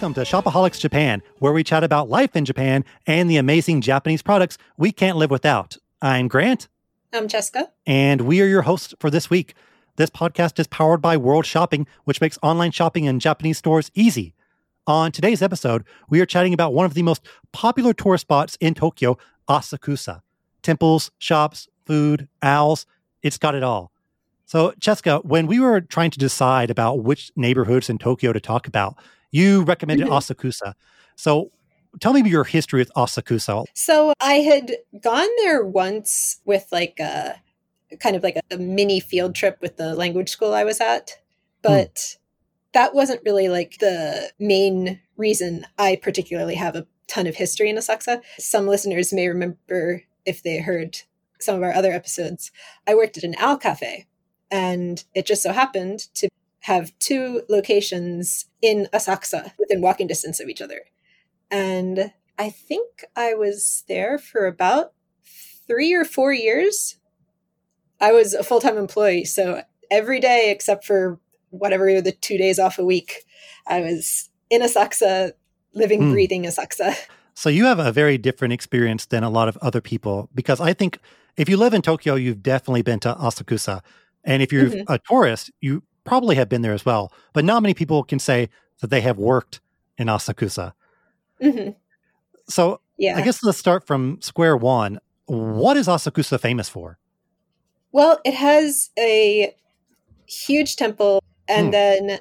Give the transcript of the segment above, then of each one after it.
Welcome to Shopaholics Japan, where we chat about life in Japan and the amazing Japanese products we can't live without. I'm Grant. I'm Jessica. And we are your hosts for this week. This podcast is powered by World Shopping, which makes online shopping in Japanese stores easy. On today's episode, we are chatting about one of the most popular tourist spots in Tokyo, Asakusa. Temples, shops, food, owls, it's got it all. So, Jessica, when we were trying to decide about which neighborhoods in Tokyo to talk about, you recommended mm-hmm. Asakusa. So, tell me your history with Asakusa. So, I had gone there once with like a kind of like a, a mini field trip with the language school I was at, but mm. that wasn't really like the main reason I particularly have a ton of history in Asakusa. Some listeners may remember if they heard some of our other episodes. I worked at an owl cafe and it just so happened to have two locations in Asakusa within walking distance of each other. And I think I was there for about three or four years. I was a full time employee. So every day, except for whatever the two days off a week, I was in Asakusa, living, mm. breathing Asakusa. So you have a very different experience than a lot of other people because I think if you live in Tokyo, you've definitely been to Asakusa. And if you're mm-hmm. a tourist, you probably have been there as well. But not many people can say that they have worked in Asakusa. Mm-hmm. So yeah. I guess let's start from square one. What is Asakusa famous for? Well, it has a huge temple, and mm. then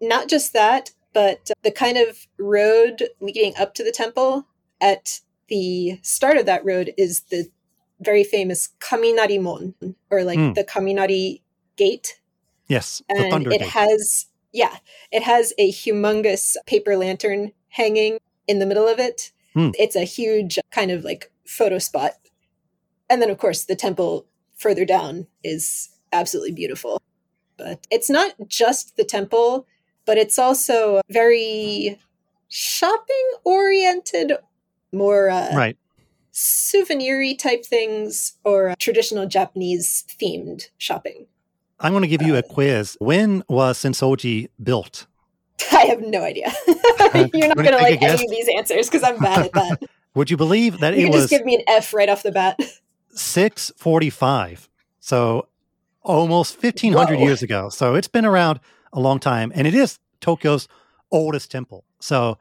not just that, but the kind of road leading up to the temple at the start of that road is the very famous Kaminari Mon, or like mm. the Kaminari Gate. Yes, and it has yeah, it has a humongous paper lantern hanging in the middle of it. Mm. It's a huge kind of like photo spot. And then of course the temple further down is absolutely beautiful. But it's not just the temple, but it's also very shopping oriented, more uh, right souvenir type things or traditional Japanese themed shopping. I'm going to give you a uh, quiz. When was Sensoji built? I have no idea. You're not going to like any of these answers because I'm bad at that. Would you believe that you it was? Just give me an F right off the bat. 645. So almost 1500 Whoa. years ago. So it's been around a long time, and it is Tokyo's oldest temple. So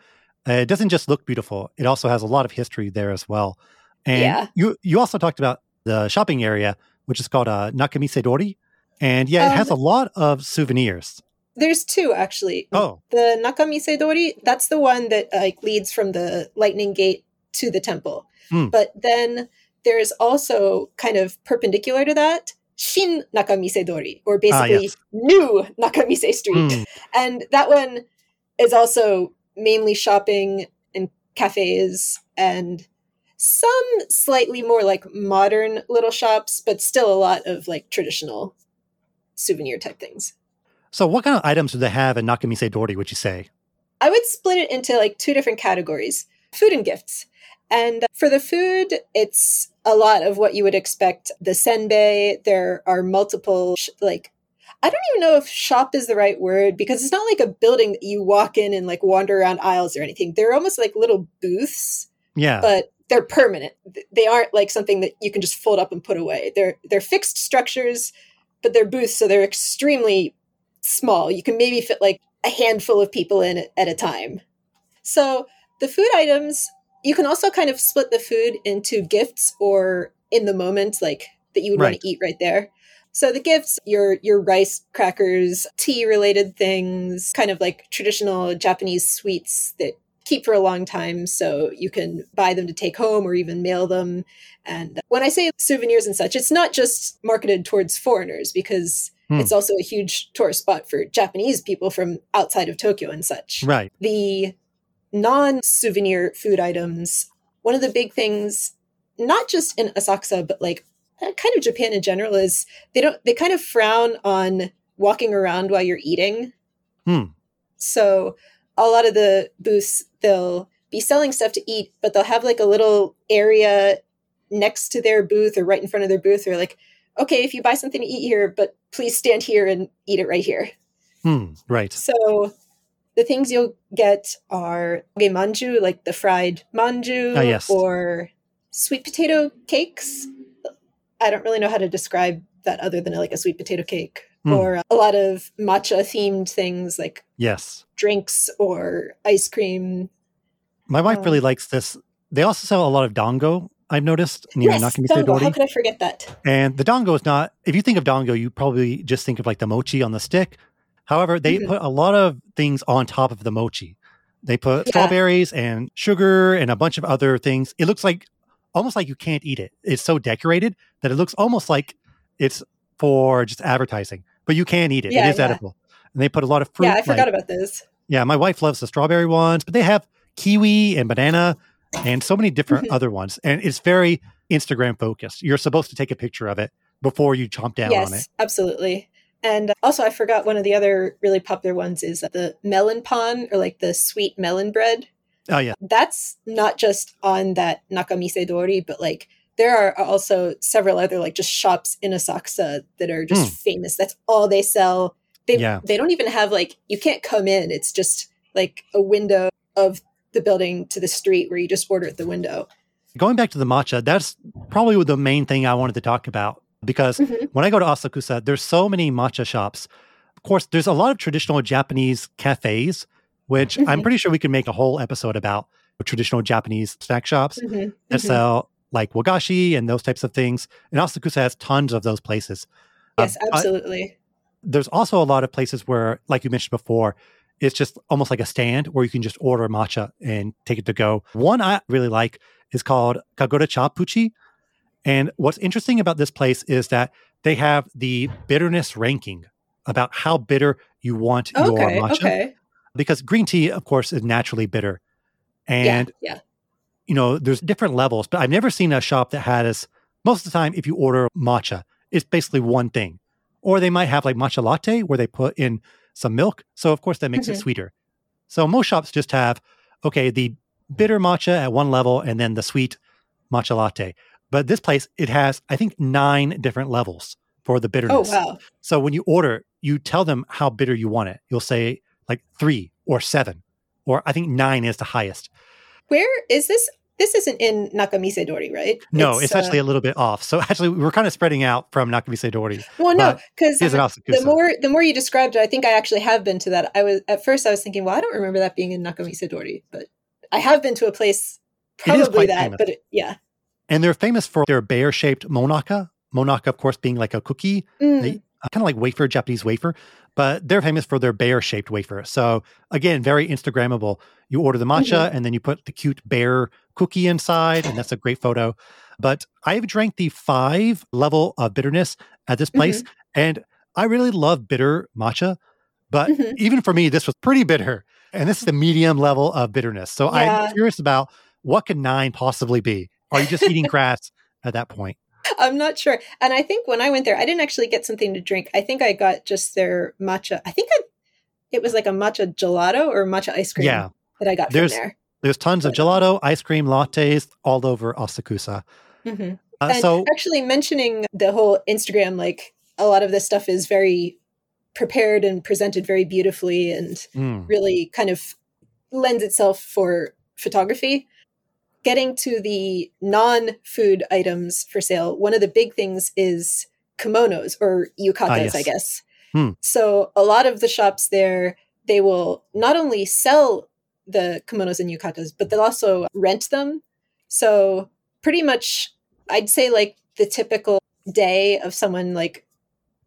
uh, it doesn't just look beautiful; it also has a lot of history there as well. And yeah. you you also talked about the shopping area, which is called uh, Nakamise Dori, and yeah, um, it has a um, lot of souvenirs. There's two actually. Oh, the Nakamise Dori, that's the one that like leads from the Lightning Gate to the temple. Mm. But then there's also kind of perpendicular to that Shin Nakamise Dori, or ah, basically ah, yes. new Nakamise Street. Mm. And that one is also mainly shopping and cafes and some slightly more like modern little shops, but still a lot of like traditional souvenir type things. So, what kind of items do they have in Nakamise Dori, would you say? I would split it into like two different categories food and gifts. And for the food, it's a lot of what you would expect. The senbei, there are multiple, like, I don't even know if shop is the right word because it's not like a building that you walk in and like wander around aisles or anything. They're almost like little booths. Yeah. But they're permanent. They aren't like something that you can just fold up and put away. They're they're fixed structures, but they're booths, so they're extremely small. You can maybe fit like a handful of people in at a time. So the food items, you can also kind of split the food into gifts or in the moment, like that you would right. want to eat right there. So the gifts, your your rice crackers, tea related things, kind of like traditional Japanese sweets that keep for a long time. So you can buy them to take home or even mail them. And when I say souvenirs and such, it's not just marketed towards foreigners because hmm. it's also a huge tourist spot for Japanese people from outside of Tokyo and such. Right. The non souvenir food items, one of the big things, not just in Asakusa, but like uh, kind of Japan in general, is they don't, they kind of frown on walking around while you're eating. Hmm. So a lot of the booths they'll be selling stuff to eat, but they'll have like a little area next to their booth or right in front of their booth. Or like, okay, if you buy something to eat here, but please stand here and eat it right here. Hmm, right. So the things you'll get are manju, like the fried manju, Ah, yes. or sweet potato cakes. I don't really know how to describe that other than like a sweet potato cake, Mm. or a lot of matcha themed things like Yes. Drinks or ice cream. My wife Um, really likes this. They also sell a lot of dongo, I've noticed, near yes, dango. Dori. How could I forget that? And the dongo is not, if you think of dongo, you probably just think of like the mochi on the stick. However, they Mhm. put a lot of things on top of the mochi. They put Yeah. strawberries and sugar and a bunch of other things. It looks like almost like you can't eat it. It's so decorated that it looks almost like it's for just advertising, but you can eat it. Yeah, it is yeah. edible. And they put a lot of fruit. yeah, I forgot like- about those. Yeah, my wife loves the strawberry ones, but they have kiwi and banana and so many different Mhm. other ones. And it's very Instagram focused. You're supposed to take a picture of it before you chomp down yes, on it. absolutely. And also, I forgot one of the other really popular ones is the melon pan or like the sweet melon bread. Oh, yeah. That's not just on that Nakamise Dori, but like there are also several other like just shops in Asakusa that are just Hmm. famous. That's all they sell. They Yeah. they don't even have like you can't come in. It's just like a window of the building to the street where you just order at the window. Going back to the matcha, that's probably the main thing I wanted to talk about because Mhm. when I go to Asakusa, there's so many matcha shops. Of course, there's a lot of traditional Japanese cafes, which I'm Mhm. pretty sure we could make a whole episode about traditional Japanese snack shops. Mhm, that mhm. sell like wagashi and those types of things. And Asakusa has tons of those places. Uh, Yes, absolutely. There's also a lot of places where, like you mentioned before, it's just almost like a stand where you can just order matcha and take it to go. One I really like is called Kagoda Chapuchi. And what's interesting about this place is that they have the bitterness ranking about how bitter you want your matcha. okay. Because green tea, of course, is naturally bitter. And yeah, yeah. you know, there's different levels, but I've never seen a shop that has most of the time if you order matcha, it's basically one thing. Or they might have like matcha latte where they put in some milk. So of course that makes it Mhm. sweeter. So most shops just have okay, the bitter matcha at one level and then the sweet matcha latte. But this place it has I think 9 different levels for the bitterness. Oh wow. So when you order, you tell them how bitter you want it. You'll say like 3 or 7 or I think 9 is the highest. Where is this? This isn't in Nakamise Dori, right? No, it's, uh, actually a little bit off. So actually, we're kind of spreading out from Nakamise Dori. well, no, because the more the more you described it, I think I actually have been to that. I was at first I was thinking, well, I don't remember that being in Nakamise Dori, but I have been to a place probably that. famous. But it, yeah, and they're famous for their bear-shaped monaka. Monaka, of course, being like a cookie, Mm, kind of like wafer, Japanese wafer, but they're famous for their bear-shaped wafer. So again, very Instagrammable. You order the matcha, Mm-hmm. and then you put the cute bear cookie inside, and that's a great photo. But I've drank the five level of bitterness at this place, Mm-hmm. and I really love bitter matcha. But Mhm. even for me, this was pretty bitter. And this is the medium level of bitterness. So Yeah. I'm curious about what could nine possibly be? Are you just eating grass at that point? I'm not sure. And I think when I went there, I didn't actually get something to drink. I think I got just their matcha. I think I, it was like a matcha gelato or matcha ice cream Yeah. that I got There's- from there. There's tons of gelato, ice cream, lattes all over Asakusa. hmm Uh, so actually mentioning the whole Instagram, like a lot of this stuff is very prepared and presented very beautifully and mm, really kind of lends itself for photography. Getting to the non food items for sale, one of the big things is kimonos or yukatas, Ah, yes. I guess. Hmm. So a lot of the shops there, they will not only sell the kimonos and yukatas, but they'll also rent them. So pretty much, I'd say like the typical day of someone like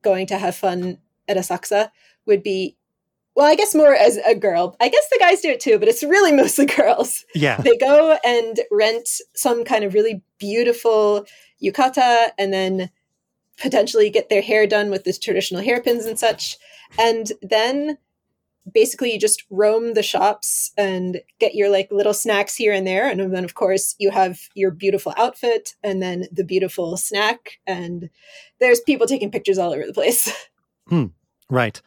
going to have fun at a Asakusa would be well, I guess more as a girl. I guess the guys do it too, but it's really mostly girls. yeah. They go and rent some kind of really beautiful yukata and then potentially get their hair done with this traditional hairpins and such. And then basically you just roam the shops and get your like little snacks here and there. And then of course you have your beautiful outfit and then the beautiful snack. And there's people taking pictures all over the place. Hmm. Right.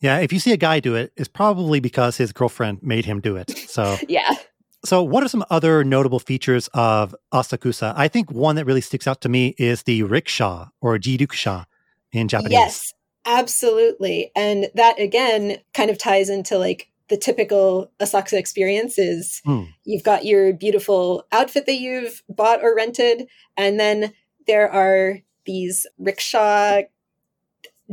Yeah. If you see a guy do it, it's probably because his girlfriend made him do it. So yeah. So, what are some other notable features of Asakusa? I think one that really sticks out to me is the rickshaw or jirukusha in Japanese. Yes, absolutely. And that again kind of ties into like the typical Asakusa experience is Hmm. you've got your beautiful outfit that you've bought or rented, and then there are these rickshaw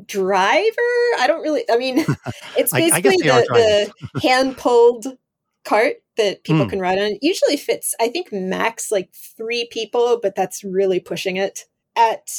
driver. I don't really. I mean, it's I- I basically the, the hand pulled cart that people Hmm. can ride on. It usually fits, I think, max like three people, but that's really pushing it. At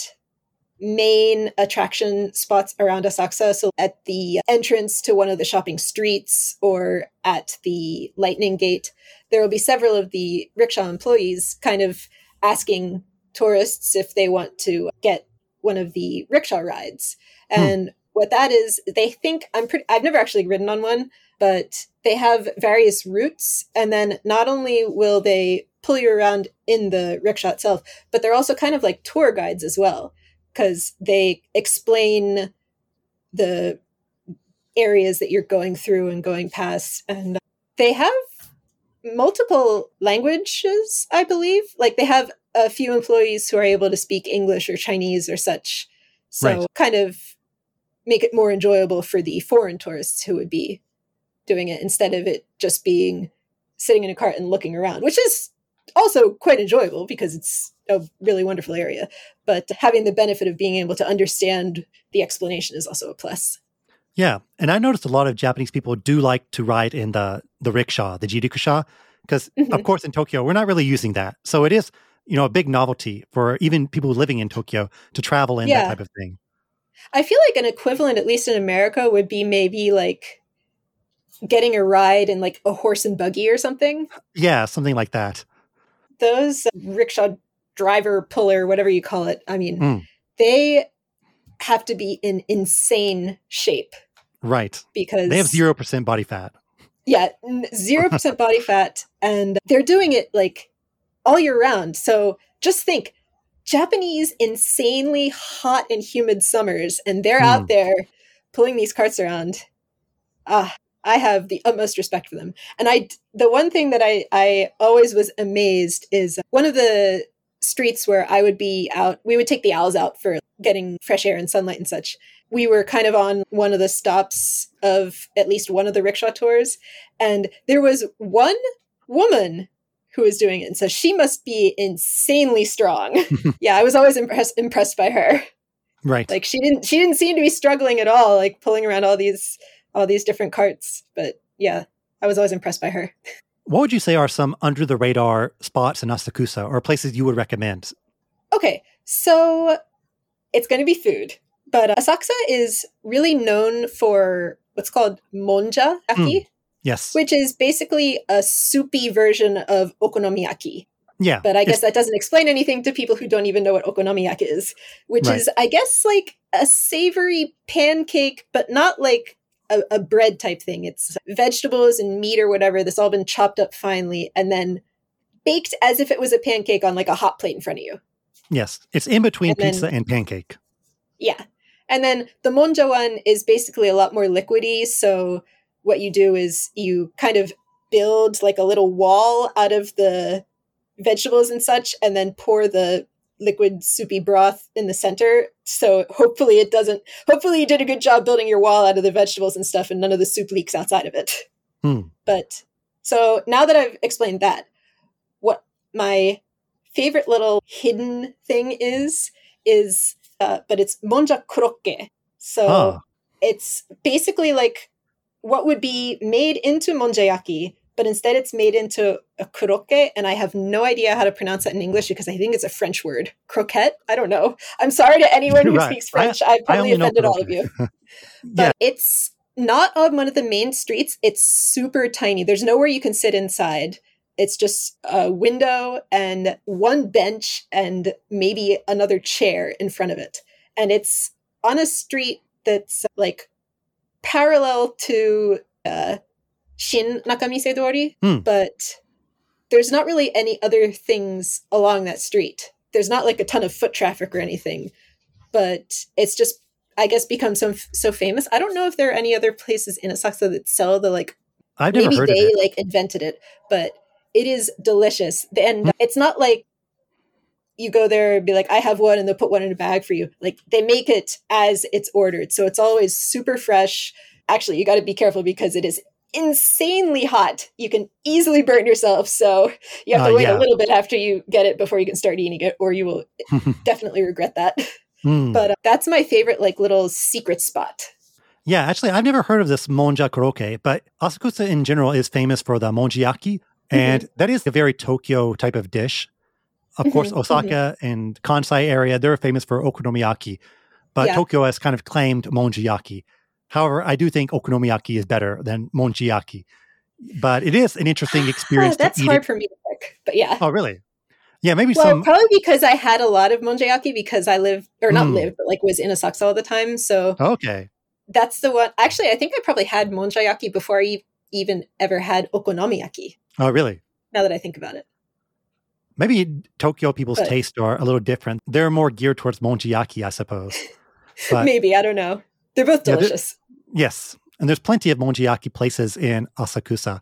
main attraction spots around Asakusa, so at the entrance to one of the shopping streets or at the Lightning Gate, there will be several of the rickshaw employees kind of asking tourists if they want to get one of the rickshaw rides. Hmm. And what that is, they think I'm pretty I've never actually ridden on one, but they have various routes and then not only will they pull you around in the rickshaw itself, but they're also kind of like tour guides as well because they explain the areas that you're going through and going past and they have multiple languages i believe like they have a few employees who are able to speak english or chinese or such so Right. kind of make it more enjoyable for the foreign tourists who would be doing it instead of it just being sitting in a cart and looking around which is also quite enjoyable because it's a really wonderful area but having the benefit of being able to understand the explanation is also a plus Yeah, and I noticed a lot of Japanese people do like to ride in the the rickshaw, the jirikusha, because of Mhm. course in Tokyo we're not really using that. So it is, you know, a big novelty for even people living in Tokyo to travel in Yeah. that type of thing. I feel like an equivalent, at least in America, would be maybe like getting a ride in like a horse and buggy or something. Yeah, something like that. Those rickshaw driver, puller, whatever you call it, I mean, Mm. they have to be in insane shape Right. because They have zero percent body fat. Yeah, zero percent body fat, and they're doing it like all year round. So just think, Japanese insanely hot and humid summers, and they're Hmm. out there pulling these carts around. Ah, I have the utmost respect for them. And I, the one thing that I, I always was amazed is one of the streets where I would be out. We would take the owls out for getting fresh air and sunlight and such we were kind of on one of the stops of at least one of the rickshaw tours and there was one woman who was doing it. And so she must be insanely strong. Yeah i was always impressed impressed by her. Right. like she didn't she didn't seem to be struggling at all like pulling around all these all these different carts. But yeah i was always impressed by her. What would you say are some under the radar spots in Asakusa or places you would recommend? Okay, so it's going to be food, but Asakusa is really known for what's called monja aki, hmm. Yes. which is basically a soupy version of okonomiyaki. yeah. But I guess that doesn't explain anything to people who don't even know what okonomiyaki is, which Right. is, I guess, like a savory pancake, but not like a, a bread type thing. It's vegetables and meat or whatever that's all been chopped up finely and then baked as if it was a pancake on like a hot plate in front of you. yes. It's in between And then- pizza and pancake. Yeah. And then the monja one is basically a lot more liquidy. So what you do is you kind of build like a little wall out of the vegetables and such, and then pour the liquid soupy broth in the center. So hopefully it doesn't, hopefully you did a good job building your wall out of the vegetables and stuff, and none of the soup leaks outside of it. Hmm. But so now that I've explained that, what my favorite little hidden thing is, is uh, but it's monja korokke. So Ah. it's basically like what would be made into monjayaki, but instead it's made into a korokke, and I have no idea how to pronounce that in English because I think it's a French word. Croquette? I don't know. I'm sorry to anyone who Right. speaks French. I've probably only know offended all of you. yeah. But it's not on one of the main streets. It's super tiny. There's nowhere you can sit inside. It's just a window and one bench and maybe another chair in front of it. And it's on a street that's like parallel to uh, Shin Nakamise Dori, Hmm. but there's not really any other things along that street. There's not like a ton of foot traffic or anything, but it's just I guess become so so famous. I don't know if there are any other places in Asakusa that sell the like I've never maybe heard they of it. like invented it, but it is delicious. And Hmm. it's not like you go there and be like, I have one, and they'll put one in a bag for you. Like they make it as it's ordered, so it's always super fresh. Actually, you got to be careful because it is insanely hot. You can easily burn yourself. So you have to Uh, wait yeah. a little bit after you get it before you can start eating it, or you will definitely regret that. Mm. But uh, that's my favorite, like little secret spot. Yeah, actually, I've never heard of this monja korokke, but Asakusa in general is famous for the monjayaki, and that is a very Tokyo type of dish. Of course, Mhm, Osaka and Kansai area, they're famous for okonomiyaki, but Yeah. Tokyo has kind of claimed monjayaki. However, I do think okonomiyaki is better than monjayaki, but it is an interesting experience that's to eat hard it. for me to pick, but yeah. Oh, really? Yeah, maybe Well, some. probably because I had a lot of monjayaki because I live or not Mm. live, but like was in Asakusa all the time. So Okay. that's the one. Actually, I think I probably had monjayaki before I even ever had okonomiyaki. Oh, really? Now that I think about it, Maybe Tokyo people's But- tastes are a little different. They're more geared towards monjayaki, I suppose. But maybe I don't know. They're both Yeah, delicious. yes, and there's plenty of monjayaki places in Asakusa.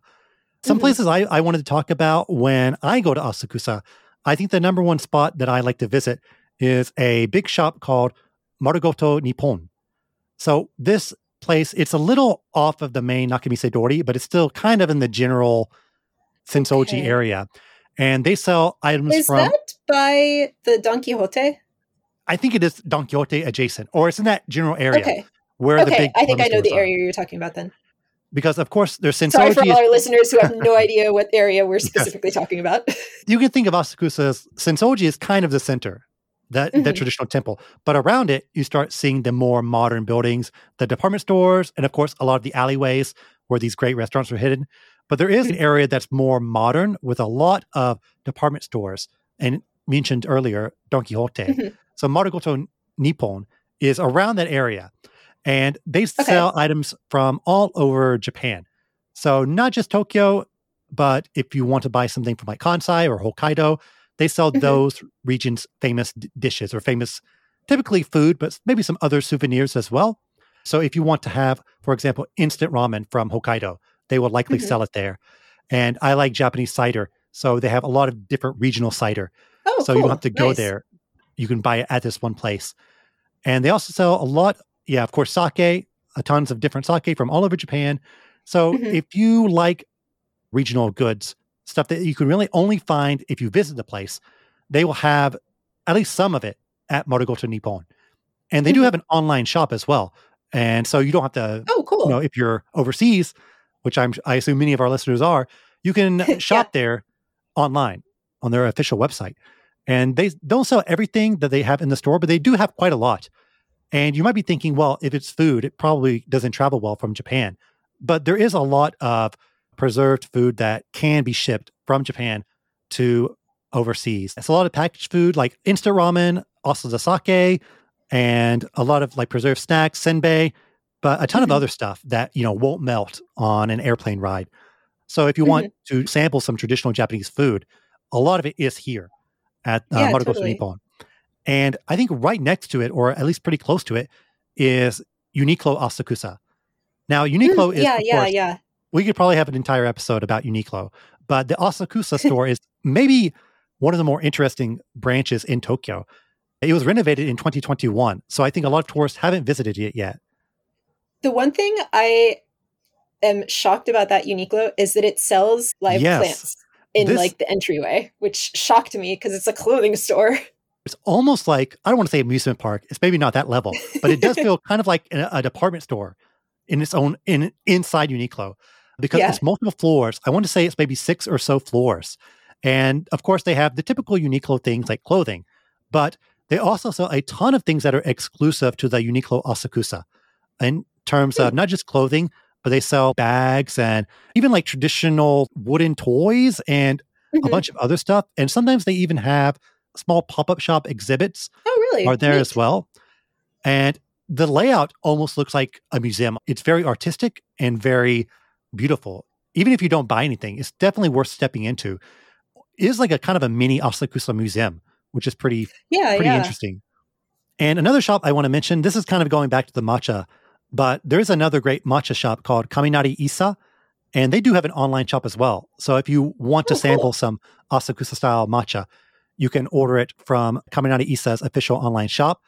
Some Mhm. places I, I wanted to talk about when I go to Asakusa. I think the number one spot that I like to visit is a big shop called Marugoto Nippon. So this place, it's a little off of the main Nakamise Dori, but it's still kind of in the general Sensoji Okay. area. And they sell items Is from Is that by the Don Quijote? I think it is Don Quijote adjacent, or it's in that general area Okay, where the okay. big. I think I know the stores are. area you're talking about. Then because, of course, there's sorry for all our listeners who have no idea what area we're specifically talking about. you can think of Asakusa as Sensoji is kind of the center, that that Mhm. traditional temple. But around it, you start seeing the more modern buildings, the department stores, and of course, a lot of the alleyways where these great restaurants are hidden. But there is an area that's more modern with a lot of department stores, and mentioned earlier, Don Quijote. Mhm. So Marugoto Nippon is around that area, and they sell items from all over Japan. So not just Tokyo, but if you want to buy something from like Kansai or Hokkaido, they sell Mhm. those regions' famous d- dishes or famous, typically food, but maybe some other souvenirs as well. So if you want to have, for example, instant ramen from Hokkaido, they will likely Mhm. sell it there. And I like Japanese cider, so they have a lot of different regional cider. Oh, so you don't have to go Nice. there. You can buy it at this one place. And they also sell a lot, yeah, of course, sake, uh, tons of different sake from all over Japan. So Mhm. if you like regional goods, stuff that you can really only find if you visit the place, they will have at least some of it at Marugoto Nippon. And they do Mhm. have an online shop as well. And so you don't have to, Oh, cool. you know, if you're overseas, which I'm I assume many of our listeners are, you can Yeah. shop there online on their official website. And they don't sell everything that they have in the store, but they do have quite a lot. And you might be thinking, well, if it's food, it probably doesn't travel well from Japan. But there is a lot of preserved food that can be shipped from Japan to overseas. It's a lot of packaged food like instant ramen, also the sake, and a lot of like preserved snacks, senbei, but a ton Mhm. of other stuff that, you know, won't melt on an airplane ride. So if you want to sample some traditional Japanese food, a lot of it is here at uh, Yeah, totally. Nippon. And I think right next to it, or at least pretty close to it, is Uniqlo Asakusa. Now, Uniqlo Mm, is, yeah, yeah, course, yeah. we could probably have an entire episode about Uniqlo, but the Asakusa store is maybe one of the more interesting branches in Tokyo. It was renovated in 2021, so I think a lot of tourists haven't visited it yet. The one thing I am shocked about that Uniqlo is that it sells live Yes. plants in This- like the entryway, which shocked me because it's a clothing store. It's almost like I don't want to say amusement park. It's maybe not that level, but it does feel kind of like a, a department store in its own in inside Uniqlo because Yeah. it's multiple floors. I want to say it's maybe six or so floors, and of course they have the typical Uniqlo things like clothing, but they also sell a ton of things that are exclusive to the Uniqlo Asakusa in terms of not just clothing, but they sell bags and even like traditional wooden toys and a Mhm. bunch of other stuff. And sometimes they even have small pop up shop exhibits Oh, really? are there Neat. as well. And the layout almost looks like a museum. It's very artistic and very beautiful. Even if you don't buy anything, it's definitely worth stepping into. It is like a kind of a mini Asakusa museum, which is pretty Yeah, pretty yeah. interesting. And another shop I want to mention, this is kind of going back to the matcha, but there's another great matcha shop called Kaminari Issa, and they do have an online shop as well. So if you want to Oh, cool. sample some Asakusa style matcha, you can order it from Kaminari Issa's official online shop.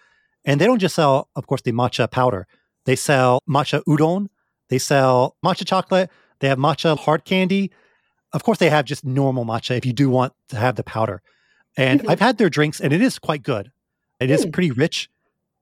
And they don't just sell, of course, the matcha powder. They sell matcha udon, they sell matcha chocolate, They have matcha hard candy. Of course, they have just normal matcha if you do want to have the powder. And Mhm. I've had their drinks, and it is quite good. It is Hmm. pretty rich.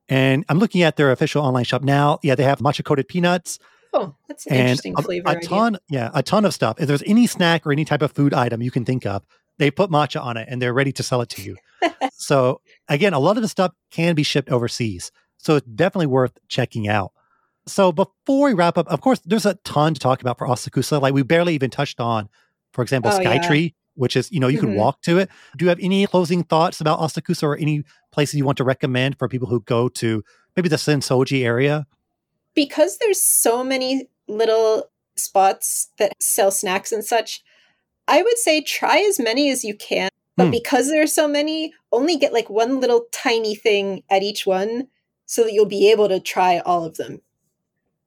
And I'm looking at their official online shop now. Yeah, they have matcha coated peanuts Oh, that's an interesting a, flavor a idea. ton. Yeah, a ton of stuff. If there's any snack or any type of food item you can think of, they put matcha on it and they're ready to sell it to you. so again, a lot of the stuff can be shipped overseas. So it's definitely worth checking out. So before we wrap up, of course, there's a ton to talk about for Asakusa. Like we barely even touched on, for example, Oh, yeah. Which is, you know, you can Mhm. walk to it. Do you have any closing thoughts about Asakusa or any places you want to recommend for people who go to maybe the Sensoji area? because there's so many little spots that sell snacks and such, I would say try as many as you can. But Hmm. because there are so many, only get like one little tiny thing at each one so that you'll be able to try all of them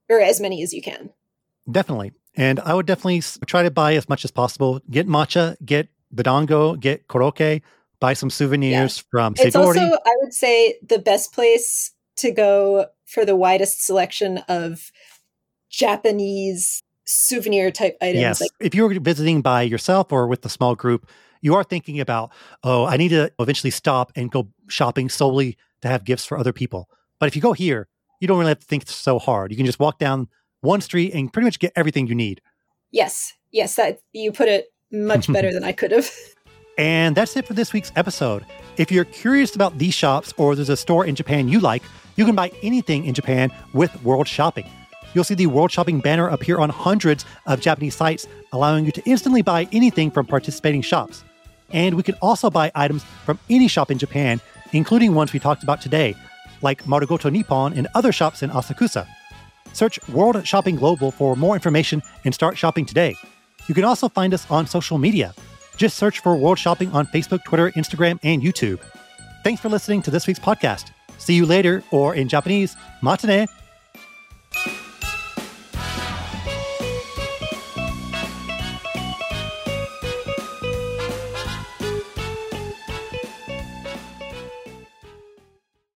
or as many as you can. Definitely. And I would definitely try to buy as much as possible. Get matcha, get badongo, get korokke, buy some souvenirs from It's also, I would say, the best place to go for the widest selection of Japanese souvenir type items. yes. Like, if you're visiting by yourself or with a small group, you are thinking about, oh, I need to eventually stop and go shopping solely to have gifts for other people. But if you go here, you don't really have to think so hard. You can just walk down one street and pretty much get everything you need. yes, yes, that you put it much better than I could have. And that's it for this week's episode. If you're curious about these shops or there's a store in Japan you like, you can buy anything in Japan with World Shopping. You'll see the World Shopping banner appear on hundreds of Japanese sites, allowing you to instantly buy anything from participating shops. And we can also buy items from any shop in Japan, including ones we talked about today, like Marugoto Nippon and other shops in Asakusa. Search World Shopping Global for more information and start shopping today. You can also find us on social media. Just search for World Shopping on Facebook, Twitter, Instagram, and YouTube. Thanks for listening to this week's podcast. See you later, or in Japanese, matane